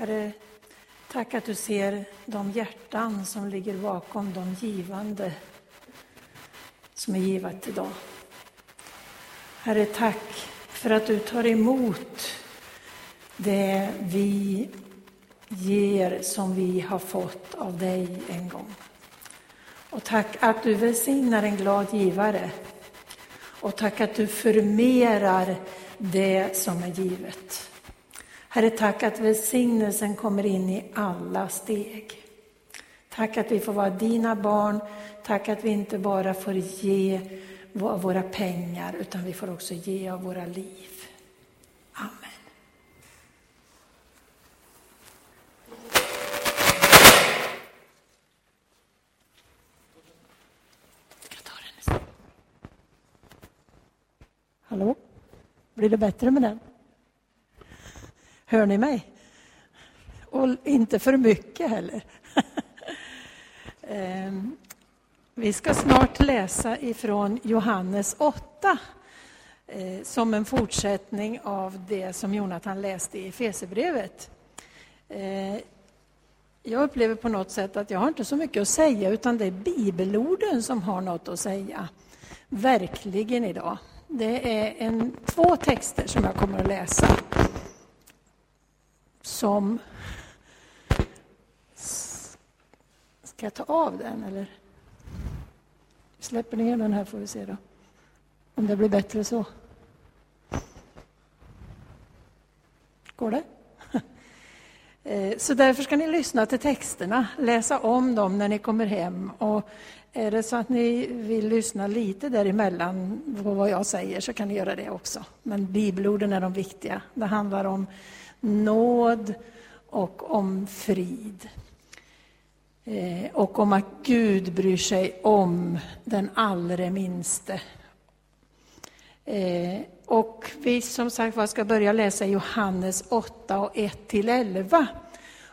Herre, tack att du ser de hjärtan som ligger bakom de givande som är givet idag. Herre, tack för att du tar emot det vi ger som vi har fått av dig en gång. Och tack att du välsignar en glad givare. Och tack att du förmerar det som är givet. Herre, tack att välsignelsen kommer in i alla steg. Tack att vi får vara dina barn. Tack att vi inte bara får ge av våra pengar, utan vi får också ge av våra liv. Amen. Hallå? Blir det bättre med den? Hör ni mig? Och inte för mycket heller. Ehm, vi ska snart läsa ifrån Johannes 8 eh, som en fortsättning av det som Jonathan läste i Efesierbrevet. Ehm, jag upplever på något sätt att jag har inte så mycket att säga utan det är bibelorden som har något att säga. Verkligen idag. Det är en, två texter som jag kommer att läsa som... Ska jag ta av den eller? Vi släpper ner den här får vi se då. Om det blir bättre så. Går det? Eh, så därför ska ni lyssna till texterna, läsa om dem när ni kommer hem. Och är det så att ni vill lyssna lite däremellan på vad jag säger så kan ni göra det också. Men bibelorden är de viktiga. Det handlar om nåd och om frid. Eh, och om att Gud bryr sig om den allra minste. Eh, och vi som sagt ska börja läsa Johannes 8 och 1 till 11.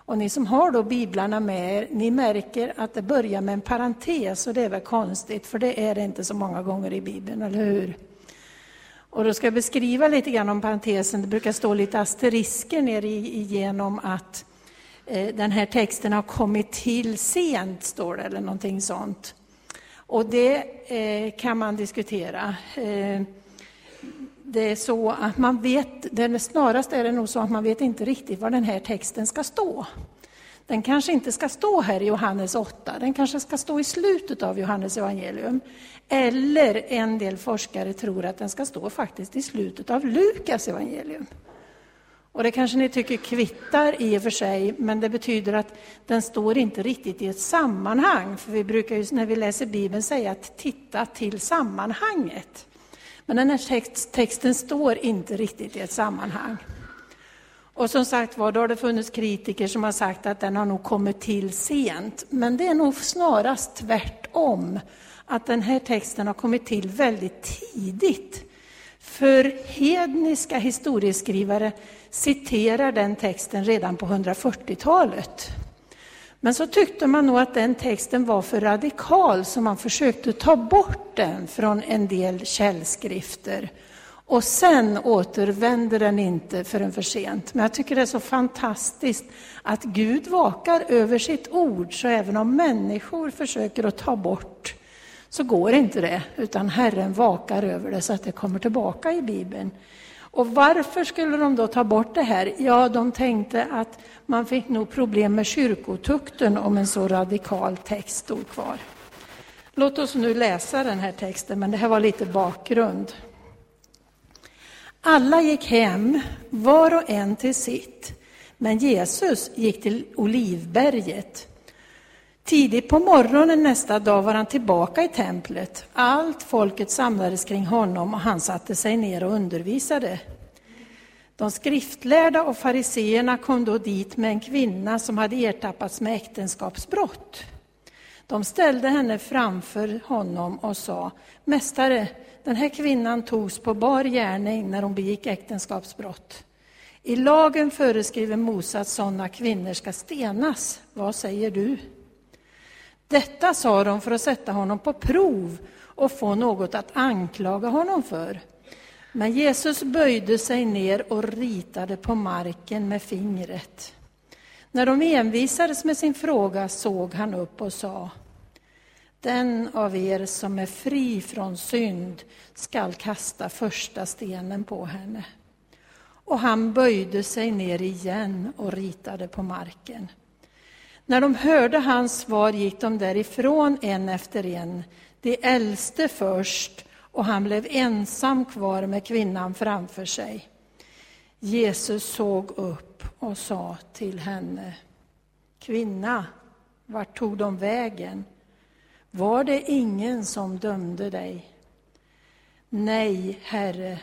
Och ni som har då biblarna med er, ni märker att det börjar med en parentes och det är väl konstigt för det är det inte så många gånger i Bibeln, eller hur? Och då ska jag beskriva lite grann om parentesen. Det brukar stå lite asterisker ner igenom att eh, den här texten har kommit till sent, står det, eller någonting sånt. Och det eh, kan man diskutera. Eh, det är så att man vet, snarast är det nog så att man vet inte riktigt var den här texten ska stå. Den kanske inte ska stå här i Johannes 8, den kanske ska stå i slutet av Johannes evangelium. Eller en del forskare tror att den ska stå faktiskt i slutet av Lukas evangelium. Och det kanske ni tycker kvittar i och för sig, men det betyder att den står inte riktigt i ett sammanhang. För vi brukar ju när vi läser Bibeln säga att titta till sammanhanget. Men den här text, texten står inte riktigt i ett sammanhang. Och som sagt var, då har det funnits kritiker som har sagt att den har nog kommit till sent. Men det är nog snarast tvärtom, att den här texten har kommit till väldigt tidigt. För hedniska historieskrivare citerar den texten redan på 140-talet. Men så tyckte man nog att den texten var för radikal så man försökte ta bort den från en del källskrifter. Och sen återvänder den inte förrän för sent. Men jag tycker det är så fantastiskt att Gud vakar över sitt ord, så även om människor försöker att ta bort, så går inte det, utan Herren vakar över det så att det kommer tillbaka i Bibeln. Och varför skulle de då ta bort det här? Ja, de tänkte att man fick nog problem med kyrkotukten om en så radikal text stod kvar. Låt oss nu läsa den här texten, men det här var lite bakgrund. Alla gick hem, var och en till sitt, men Jesus gick till Olivberget. Tidigt på morgonen nästa dag var han tillbaka i templet. Allt folket samlades kring honom och han satte sig ner och undervisade. De skriftlärda och fariseerna kom då dit med en kvinna som hade ertappats med äktenskapsbrott. De ställde henne framför honom och sa, Mästare, den här kvinnan togs på bar gärning när hon begick äktenskapsbrott. I lagen föreskriver Mose att sådana kvinnor ska stenas. Vad säger du? Detta sa de för att sätta honom på prov och få något att anklaga honom för. Men Jesus böjde sig ner och ritade på marken med fingret. När de envisades med sin fråga såg han upp och sa den av er som är fri från synd skall kasta första stenen på henne. Och han böjde sig ner igen och ritade på marken. När de hörde hans svar gick de därifrån en efter en, de äldste först, och han blev ensam kvar med kvinnan framför sig. Jesus såg upp och sa till henne, Kvinna, vart tog de vägen? Var det ingen som dömde dig? Nej, Herre.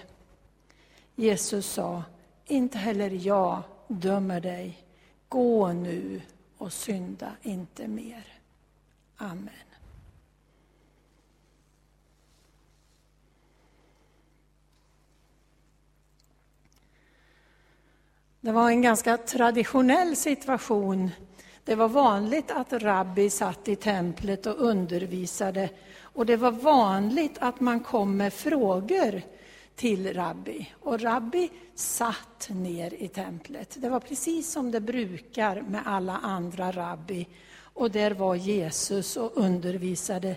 Jesus sa, inte heller jag dömer dig. Gå nu och synda inte mer. Amen. Det var en ganska traditionell situation. Det var vanligt att rabbi satt i templet och undervisade och det var vanligt att man kom med frågor till rabbi. Och rabbi satt ner i templet. Det var precis som det brukar med alla andra rabbi. Och där var Jesus och undervisade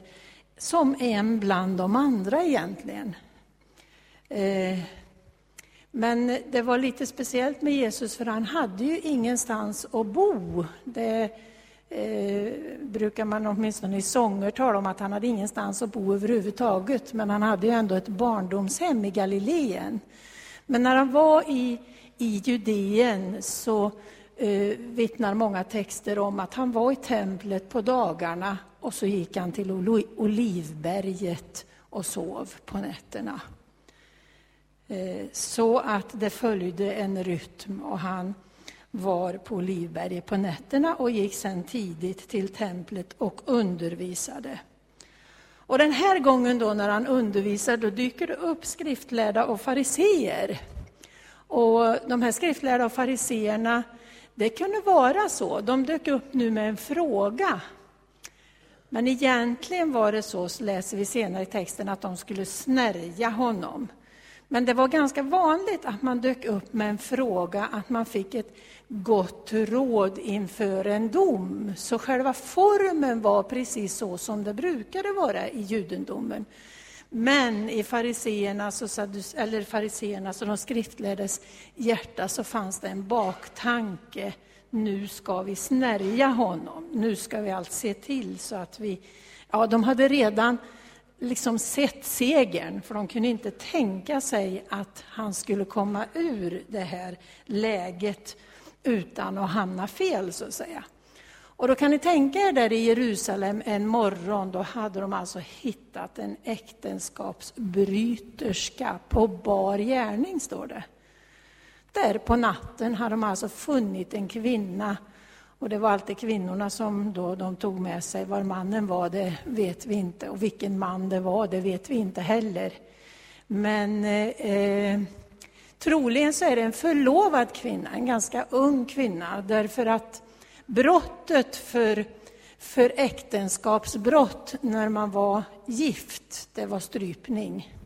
som en bland de andra egentligen. Eh, men det var lite speciellt med Jesus för han hade ju ingenstans att bo. Det eh, brukar man åtminstone i sånger tala om att han hade ingenstans att bo överhuvudtaget. Men han hade ju ändå ett barndomshem i Galileen. Men när han var i, i Judeen så eh, vittnar många texter om att han var i templet på dagarna och så gick han till Olivberget och sov på nätterna. Eh, så att det följde en rytm och han var på Olivberget på nätterna och gick sen tidigt till templet och undervisade. Och den här gången då när han undervisar då dyker det upp skriftlärda och fariseer. Och de här skriftlärda och fariseerna, det kunde vara så, de dök upp nu med en fråga. Men egentligen var det så, så läser vi senare i texten, att de skulle snärja honom. Men det var ganska vanligt att man dök upp med en fråga, att man fick ett gott råd inför en dom. Så själva formen var precis så som det brukade vara i judendomen. Men i fariseernas, eller fariseernas och de skriftlärdes hjärta så fanns det en baktanke. Nu ska vi snärja honom. Nu ska vi allt se till så att vi... Ja, de hade redan liksom sett segern, för de kunde inte tänka sig att han skulle komma ur det här läget utan att hamna fel, så att säga. Och då kan ni tänka er där i Jerusalem en morgon, då hade de alltså hittat en äktenskapsbryterska på bar gärning, står det. Där på natten hade de alltså funnit en kvinna och det var alltid kvinnorna som då de tog med sig. Var mannen var, det vet vi inte. Och vilken man det var, det vet vi inte heller. Men eh, eh troligen så är det en förlovad kvinna, en ganska ung kvinna. Därför att brottet för, för äktenskapsbrott när man var gift, det var strypning.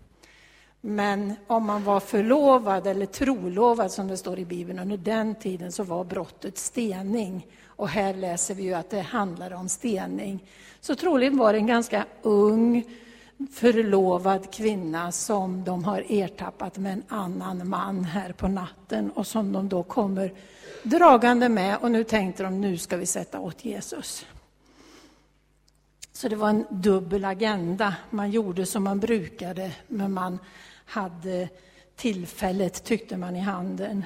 Men om man var förlovad eller trolovad, som det står i Bibeln, under den tiden så var brottet stening. Och här läser vi ju att det handlar om stening. Så troligen var det en ganska ung förlovad kvinna som de har ertappat med en annan man här på natten och som de då kommer dragande med och nu tänkte de nu ska vi sätta åt Jesus. Så det var en dubbel agenda. Man gjorde som man brukade men man hade tillfället, tyckte man, i handen.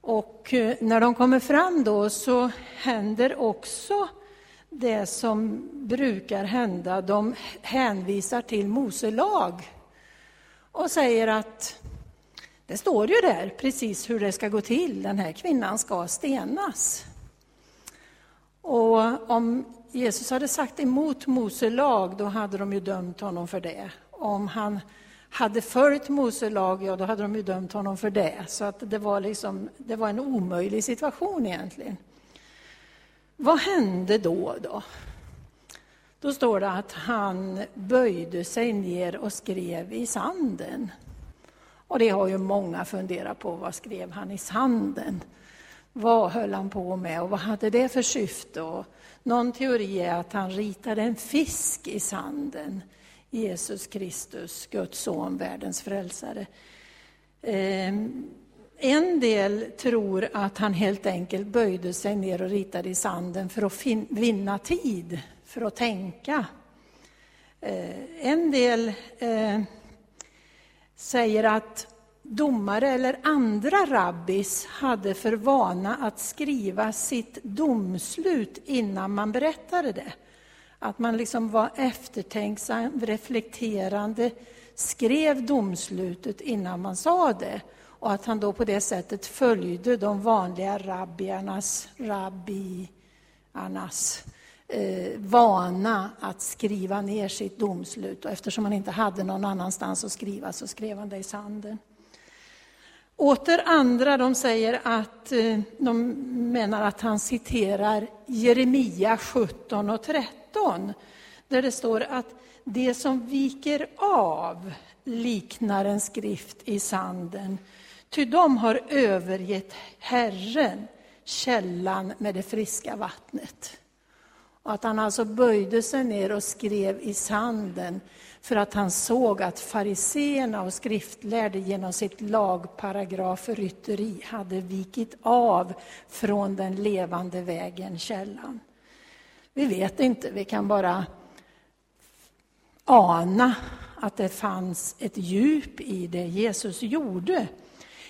Och eh, när de kommer fram då så händer också det som brukar hända. De hänvisar till Mose lag och säger att det står ju där precis hur det ska gå till. Den här kvinnan ska stenas. Och om Jesus hade sagt emot Mose lag, då hade de ju dömt honom för det. Om han hade följt Mose lag, ja då hade de ju dömt honom för det. Så att det, var liksom, det var en omöjlig situation egentligen. Vad hände då? Då, då står det att han böjde sig ner och skrev i sanden. Och det har ju många funderat på, vad skrev han i sanden? Vad höll han på med och vad hade det för syfte? Och någon teori är att han ritade en fisk i sanden. Jesus Kristus, Guds son, världens frälsare. Ehm, en del tror att han helt enkelt böjde sig ner och ritade i sanden för att vinna tid, för att tänka. Eh, en del eh, säger att domare eller andra rabbis hade för vana att skriva sitt domslut innan man berättade det. Att man liksom var eftertänksam, reflekterande, skrev domslutet innan man sa det. Och att han då på det sättet följde de vanliga rabbiernas, rabbiernas eh, vana att skriva ner sitt domslut. Och eftersom han inte hade någon annanstans att skriva så skrev han det i sanden. Åter andra de säger att eh, de menar att han citerar Jeremia 17 och 13 där det står att det som viker av liknar en skrift i sanden. Ty de har övergett Herren, källan med det friska vattnet. Och att han alltså böjde sig ner och skrev i sanden för att han såg att fariseerna och skriftlärde genom sitt lagparagrafrytteri hade vikit av från den levande vägen, källan. Vi vet inte, vi kan bara ana att det fanns ett djup i det Jesus gjorde.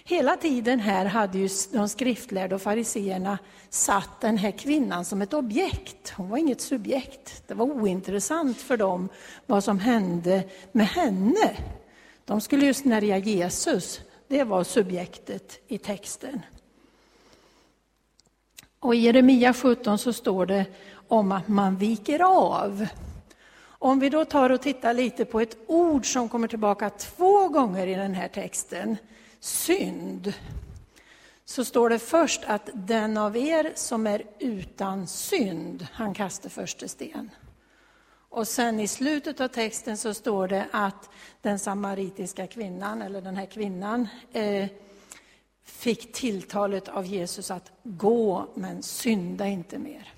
Hela tiden här hade ju de skriftlärda och fariseerna satt den här kvinnan som ett objekt. Hon var inget subjekt. Det var ointressant för dem vad som hände med henne. De skulle ju snärja Jesus. Det var subjektet i texten. Och I Jeremia 17 så står det om att man viker av. Om vi då tar och tittar lite på ett ord som kommer tillbaka två gånger i den här texten, synd, så står det först att den av er som är utan synd, han kastar första sten. Och sen i slutet av texten så står det att den samaritiska kvinnan, eller den här kvinnan, eh, fick tilltalet av Jesus att gå, men synda inte mer.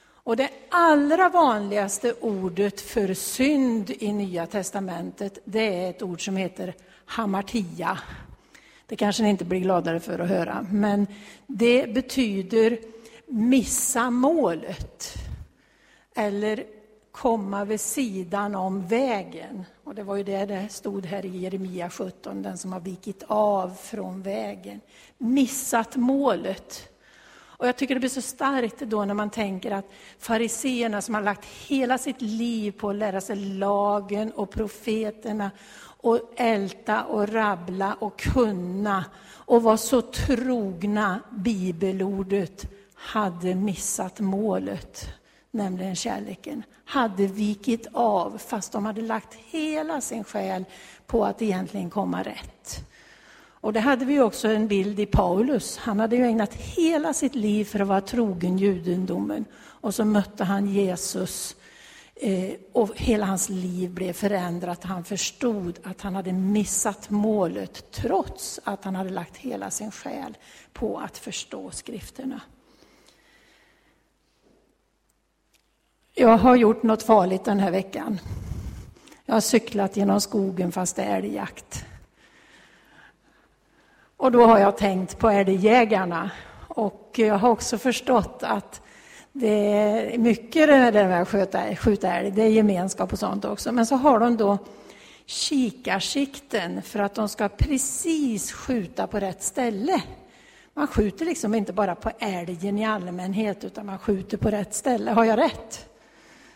Och det allra vanligaste ordet för synd i Nya testamentet, det är ett ord som heter hamartia. Det kanske ni inte blir gladare för att höra, men det betyder missa målet. Eller komma vid sidan om vägen. Och det var ju det det stod här i Jeremia 17, den som har vikit av från vägen. Missat målet. Och jag tycker det blir så starkt då när man tänker att fariseerna som har lagt hela sitt liv på att lära sig lagen och profeterna och älta och rabbla och kunna och var så trogna bibelordet hade missat målet, nämligen kärleken. Hade vikit av fast de hade lagt hela sin själ på att egentligen komma rätt. Och det hade vi också en bild i Paulus. Han hade ju ägnat hela sitt liv för att vara trogen judendomen. Och så mötte han Jesus eh, Eh, och hela hans liv blev förändrat. Han förstod att han hade missat målet trots att han hade lagt hela sin själ på att förstå skrifterna. Jag har gjort något farligt den här veckan. Jag har cyklat genom skogen fast det är älgjakt. Och då har jag tänkt på älgjägarna. Och jag har också förstått att det är mycket det där med att skjuta, skjuta älg, det är gemenskap och sånt också. Men så har de då kikarsikten för att de ska precis skjuta på rätt ställe. Man skjuter liksom inte bara på älgen i allmänhet, utan man skjuter på rätt ställe. Har jag rätt?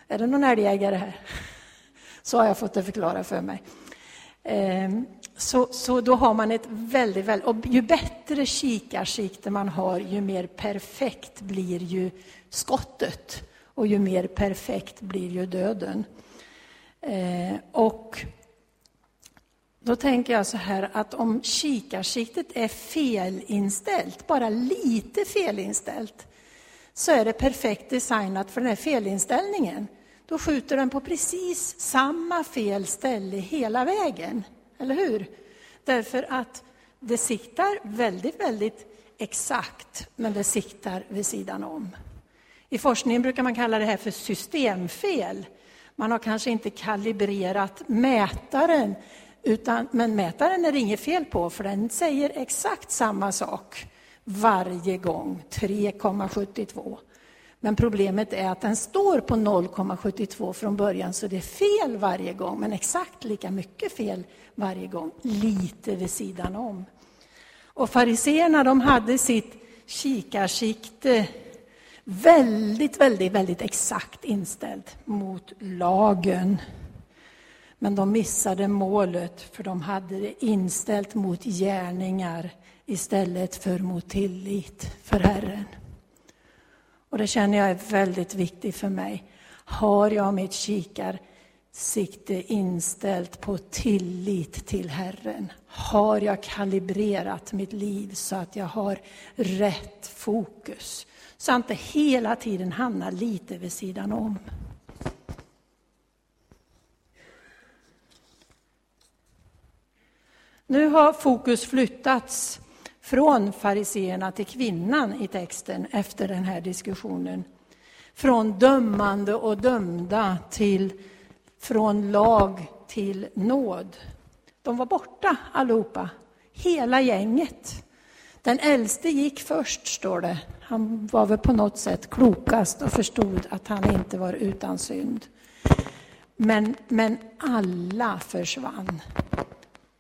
Är det någon älgjägare här? Så har jag fått det förklarat för mig. Ehm, så, så då har man ett väldigt, väldigt... Och ju bättre kikarsikte man har, ju mer perfekt blir ju skottet. Och ju mer perfekt blir ju döden. Ehm, och då tänker jag så här att om kikarsiktet är felinställt, bara lite felinställt, så är det perfekt designat för den här felinställningen. Då skjuter den på precis samma fel ställe hela vägen. Eller hur? Därför att det siktar väldigt, väldigt exakt, men det siktar vid sidan om. I forskningen brukar man kalla det här för systemfel. Man har kanske inte kalibrerat mätaren, utan, men mätaren är det inget fel på, för den säger exakt samma sak varje gång, 3,72. Men problemet är att den står på 0,72 från början, så det är fel varje gång, men exakt lika mycket fel varje gång, lite vid sidan om. Och fariseerna de hade sitt kikarsikte väldigt, väldigt, väldigt exakt inställt mot lagen. Men de missade målet, för de hade det inställt mot gärningar istället för mot tillit för Herren. Och det känner jag är väldigt viktigt för mig. Har jag mitt kikarsikte inställt på tillit till Herren? Har jag kalibrerat mitt liv så att jag har rätt fokus? Så att jag inte hela tiden hamnar lite vid sidan om. Nu har fokus flyttats från fariseerna till kvinnan i texten efter den här diskussionen. Från dömande och dömda till från lag till nåd. De var borta allihopa, hela gänget. Den äldste gick först, står det. Han var väl på något sätt klokast och förstod att han inte var utan synd. Men, men alla försvann.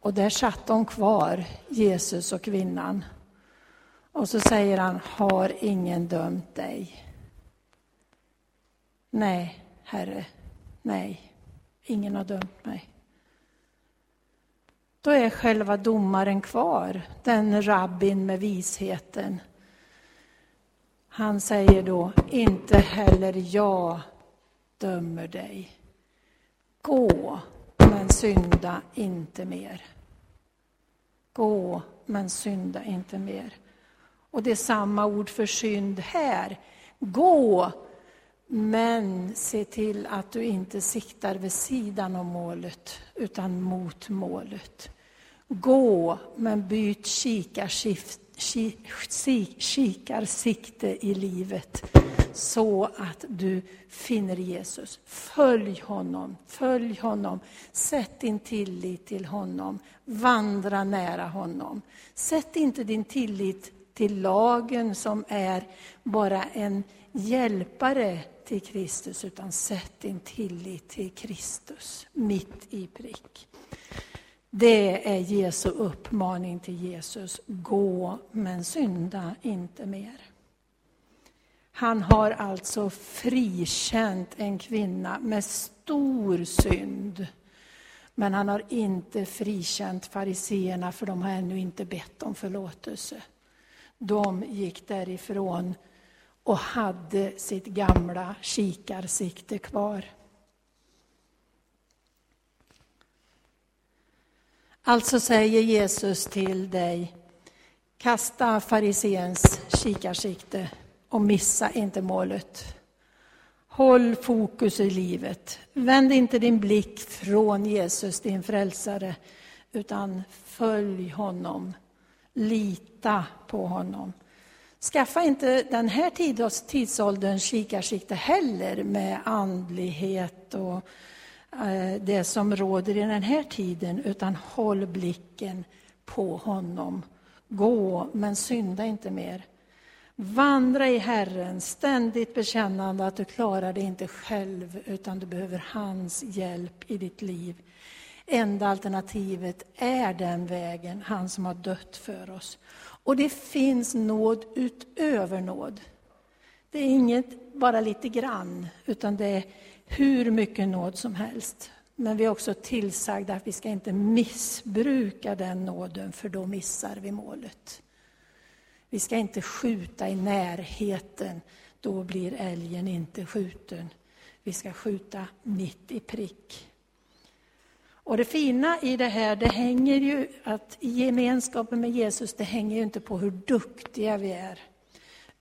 Och där satt de kvar, Jesus och kvinnan. Och så säger han, har ingen dömt dig? Nej, Herre, nej, ingen har dömt mig. Då är själva domaren kvar, den rabbin med visheten. Han säger då, inte heller jag dömer dig. Gå, synda inte mer. Gå, men synda inte mer. Och det är samma ord för synd här. Gå, men se till att du inte siktar vid sidan om målet, utan mot målet. Gå, men byt kikarsikte i livet så att du finner Jesus. Följ honom, följ honom. Sätt din tillit till honom. Vandra nära honom. Sätt inte din tillit till lagen som är bara en hjälpare till Kristus, utan sätt din tillit till Kristus mitt i prick. Det är Jesu uppmaning till Jesus. Gå, men synda inte mer. Han har alltså frikänt en kvinna med stor synd. Men han har inte frikänt fariseerna för de har ännu inte bett om förlåtelse. De gick därifrån och hade sitt gamla kikarsikte kvar. Alltså säger Jesus till dig, kasta fariseens kikarsikte och missa inte målet. Håll fokus i livet. Vänd inte din blick från Jesus, din frälsare, utan följ honom. Lita på honom. Skaffa inte den här tidsålderns kikarsikte heller med andlighet och eh, det som råder i den här tiden, utan håll blicken på honom. Gå, men synda inte mer. Vandra i Herren, ständigt bekännande att du klarar det inte själv, utan du behöver hans hjälp i ditt liv. Enda alternativet är den vägen, han som har dött för oss. Och det finns nåd utöver nåd. Det är inget bara lite grann, utan det är hur mycket nåd som helst. Men vi är också tillsagda att vi ska inte missbruka den nåden, för då missar vi målet. Vi ska inte skjuta i närheten, då blir älgen inte skjuten. Vi ska skjuta mitt i prick. Och det fina i det här, det hänger ju att gemenskapen med Jesus, det hänger ju inte på hur duktiga vi är,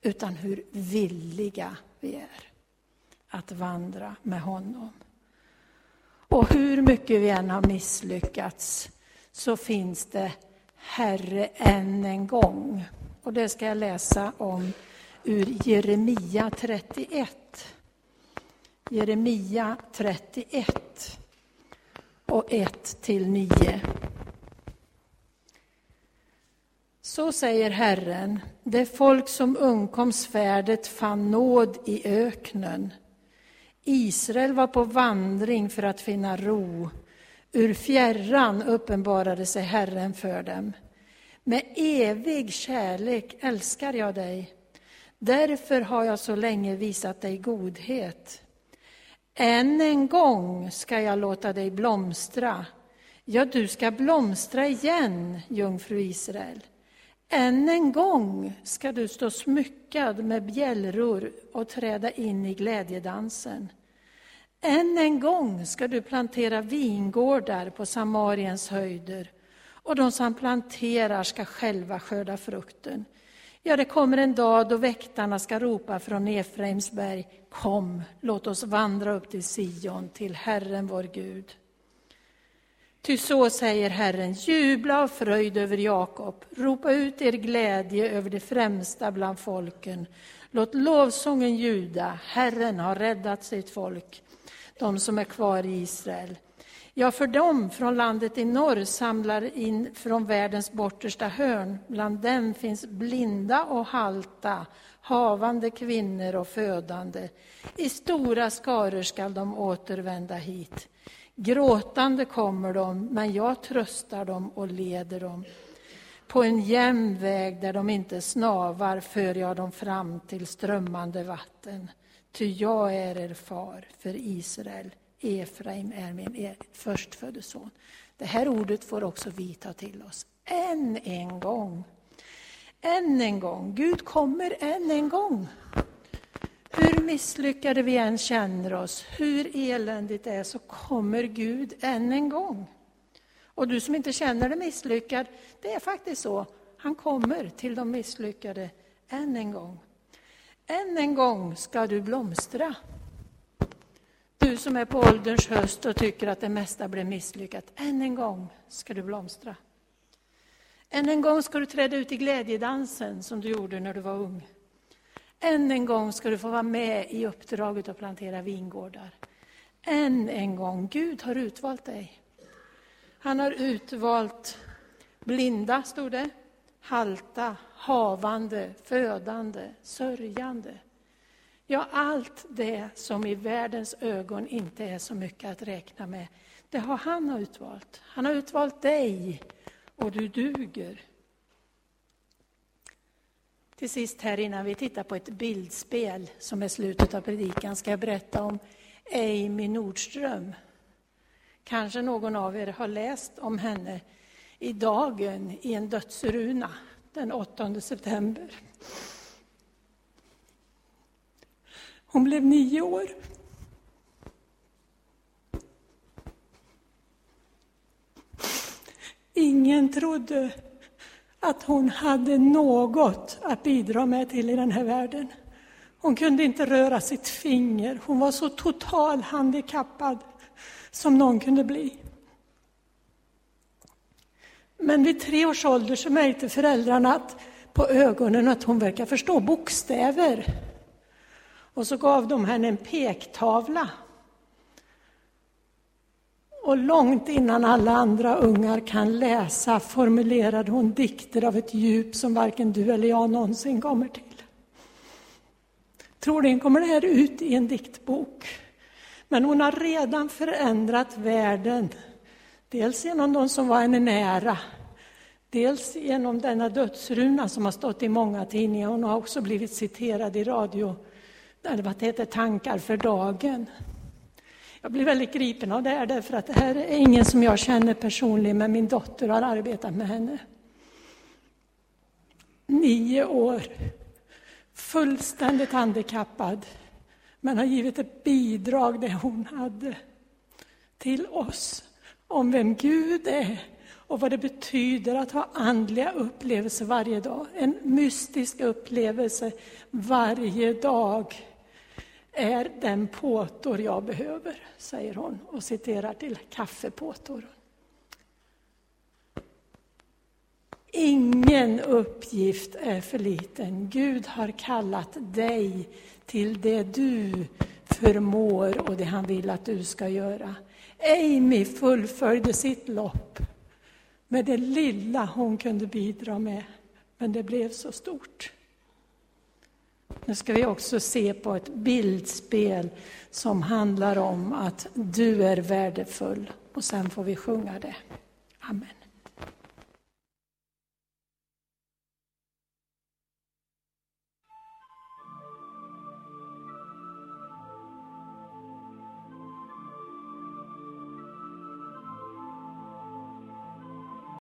utan hur villiga vi är att vandra med honom. Och hur mycket vi än har misslyckats, så finns det Herre än en gång och det ska jag läsa om ur Jeremia 31. Jeremia 31 och 1 till 9. Så säger Herren, det folk som undkom svärdet fann nåd i öknen. Israel var på vandring för att finna ro. Ur fjärran uppenbarade sig Herren för dem. Med evig kärlek älskar jag dig. Därför har jag så länge visat dig godhet. Än en gång ska jag låta dig blomstra. Ja, du ska blomstra igen, jungfru Israel. Än en gång ska du stå smyckad med bjällror och träda in i glädjedansen. Än en gång ska du plantera vingårdar på Samariens höjder och de som planterar ska själva skörda frukten. Ja, det kommer en dag då väktarna ska ropa från Efraims berg, kom, låt oss vandra upp till Sion, till Herren vår Gud. Ty så säger Herren, jubla av fröjd över Jakob, ropa ut er glädje över det främsta bland folken. Låt lovsången ljuda, Herren har räddat sitt folk, de som är kvar i Israel. Ja, för dem från landet i norr samlar in från världens bortersta hörn. Bland dem finns blinda och halta, havande kvinnor och födande. I stora skaror skall de återvända hit. Gråtande kommer de, men jag tröstar dem och leder dem. På en jämn väg där de inte snavar för jag dem fram till strömmande vatten. Ty jag är er far för Israel. Efraim är min förstfödde son. Det här ordet får också vi ta till oss. Än en gång. Än en gång. Gud kommer än en gång. Hur misslyckade vi än känner oss, hur eländigt det är, så kommer Gud än en gång. Och du som inte känner dig misslyckad, det är faktiskt så. Han kommer till de misslyckade än en gång. Än en gång ska du blomstra. Du som är på ålderns höst och tycker att det mesta blev misslyckat, än en gång ska du blomstra. Än en gång ska du träda ut i glädjedansen som du gjorde när du var ung. Än en gång ska du få vara med i uppdraget att plantera vingårdar. Än en gång, Gud har utvalt dig. Han har utvalt blinda, stod det, halta, havande, födande, sörjande. Ja, allt det som i världens ögon inte är så mycket att räkna med, det har han utvalt. Han har utvalt dig och du duger. Till sist här innan vi tittar på ett bildspel som är slutet av predikan ska jag berätta om Amy Nordström. Kanske någon av er har läst om henne i Dagen i en dödsruna den 8 september. Hon blev nio år. Ingen trodde att hon hade något att bidra med till i den här världen. Hon kunde inte röra sitt finger. Hon var så total handikappad som någon kunde bli. Men vid tre års ålder så märkte föräldrarna att, på ögonen att hon verkar förstå bokstäver. Och så gav de henne en pektavla. Och långt innan alla andra ungar kan läsa formulerade hon dikter av ett djup som varken du eller jag någonsin kommer till. Troligen kommer det här ut i en diktbok. Men hon har redan förändrat världen. Dels genom de som var henne nära, dels genom denna dödsruna som har stått i många tidningar. Hon har också blivit citerad i radio vad det heter Tankar för dagen. Jag blir väldigt gripen av det här därför att det här är ingen som jag känner personligen, men min dotter har arbetat med henne. Nio år, fullständigt handikappad, men har givit ett bidrag, det hon hade, till oss om vem Gud är och vad det betyder att ha andliga upplevelser varje dag. En mystisk upplevelse varje dag är den påtor jag behöver, säger hon och citerar till kaffepåtor. Ingen uppgift är för liten. Gud har kallat dig till det du förmår och det han vill att du ska göra. Amy fullföljde sitt lopp med det lilla hon kunde bidra med, men det blev så stort. Nu ska vi också se på ett bildspel som handlar om att du är värdefull och sen får vi sjunga det. Amen.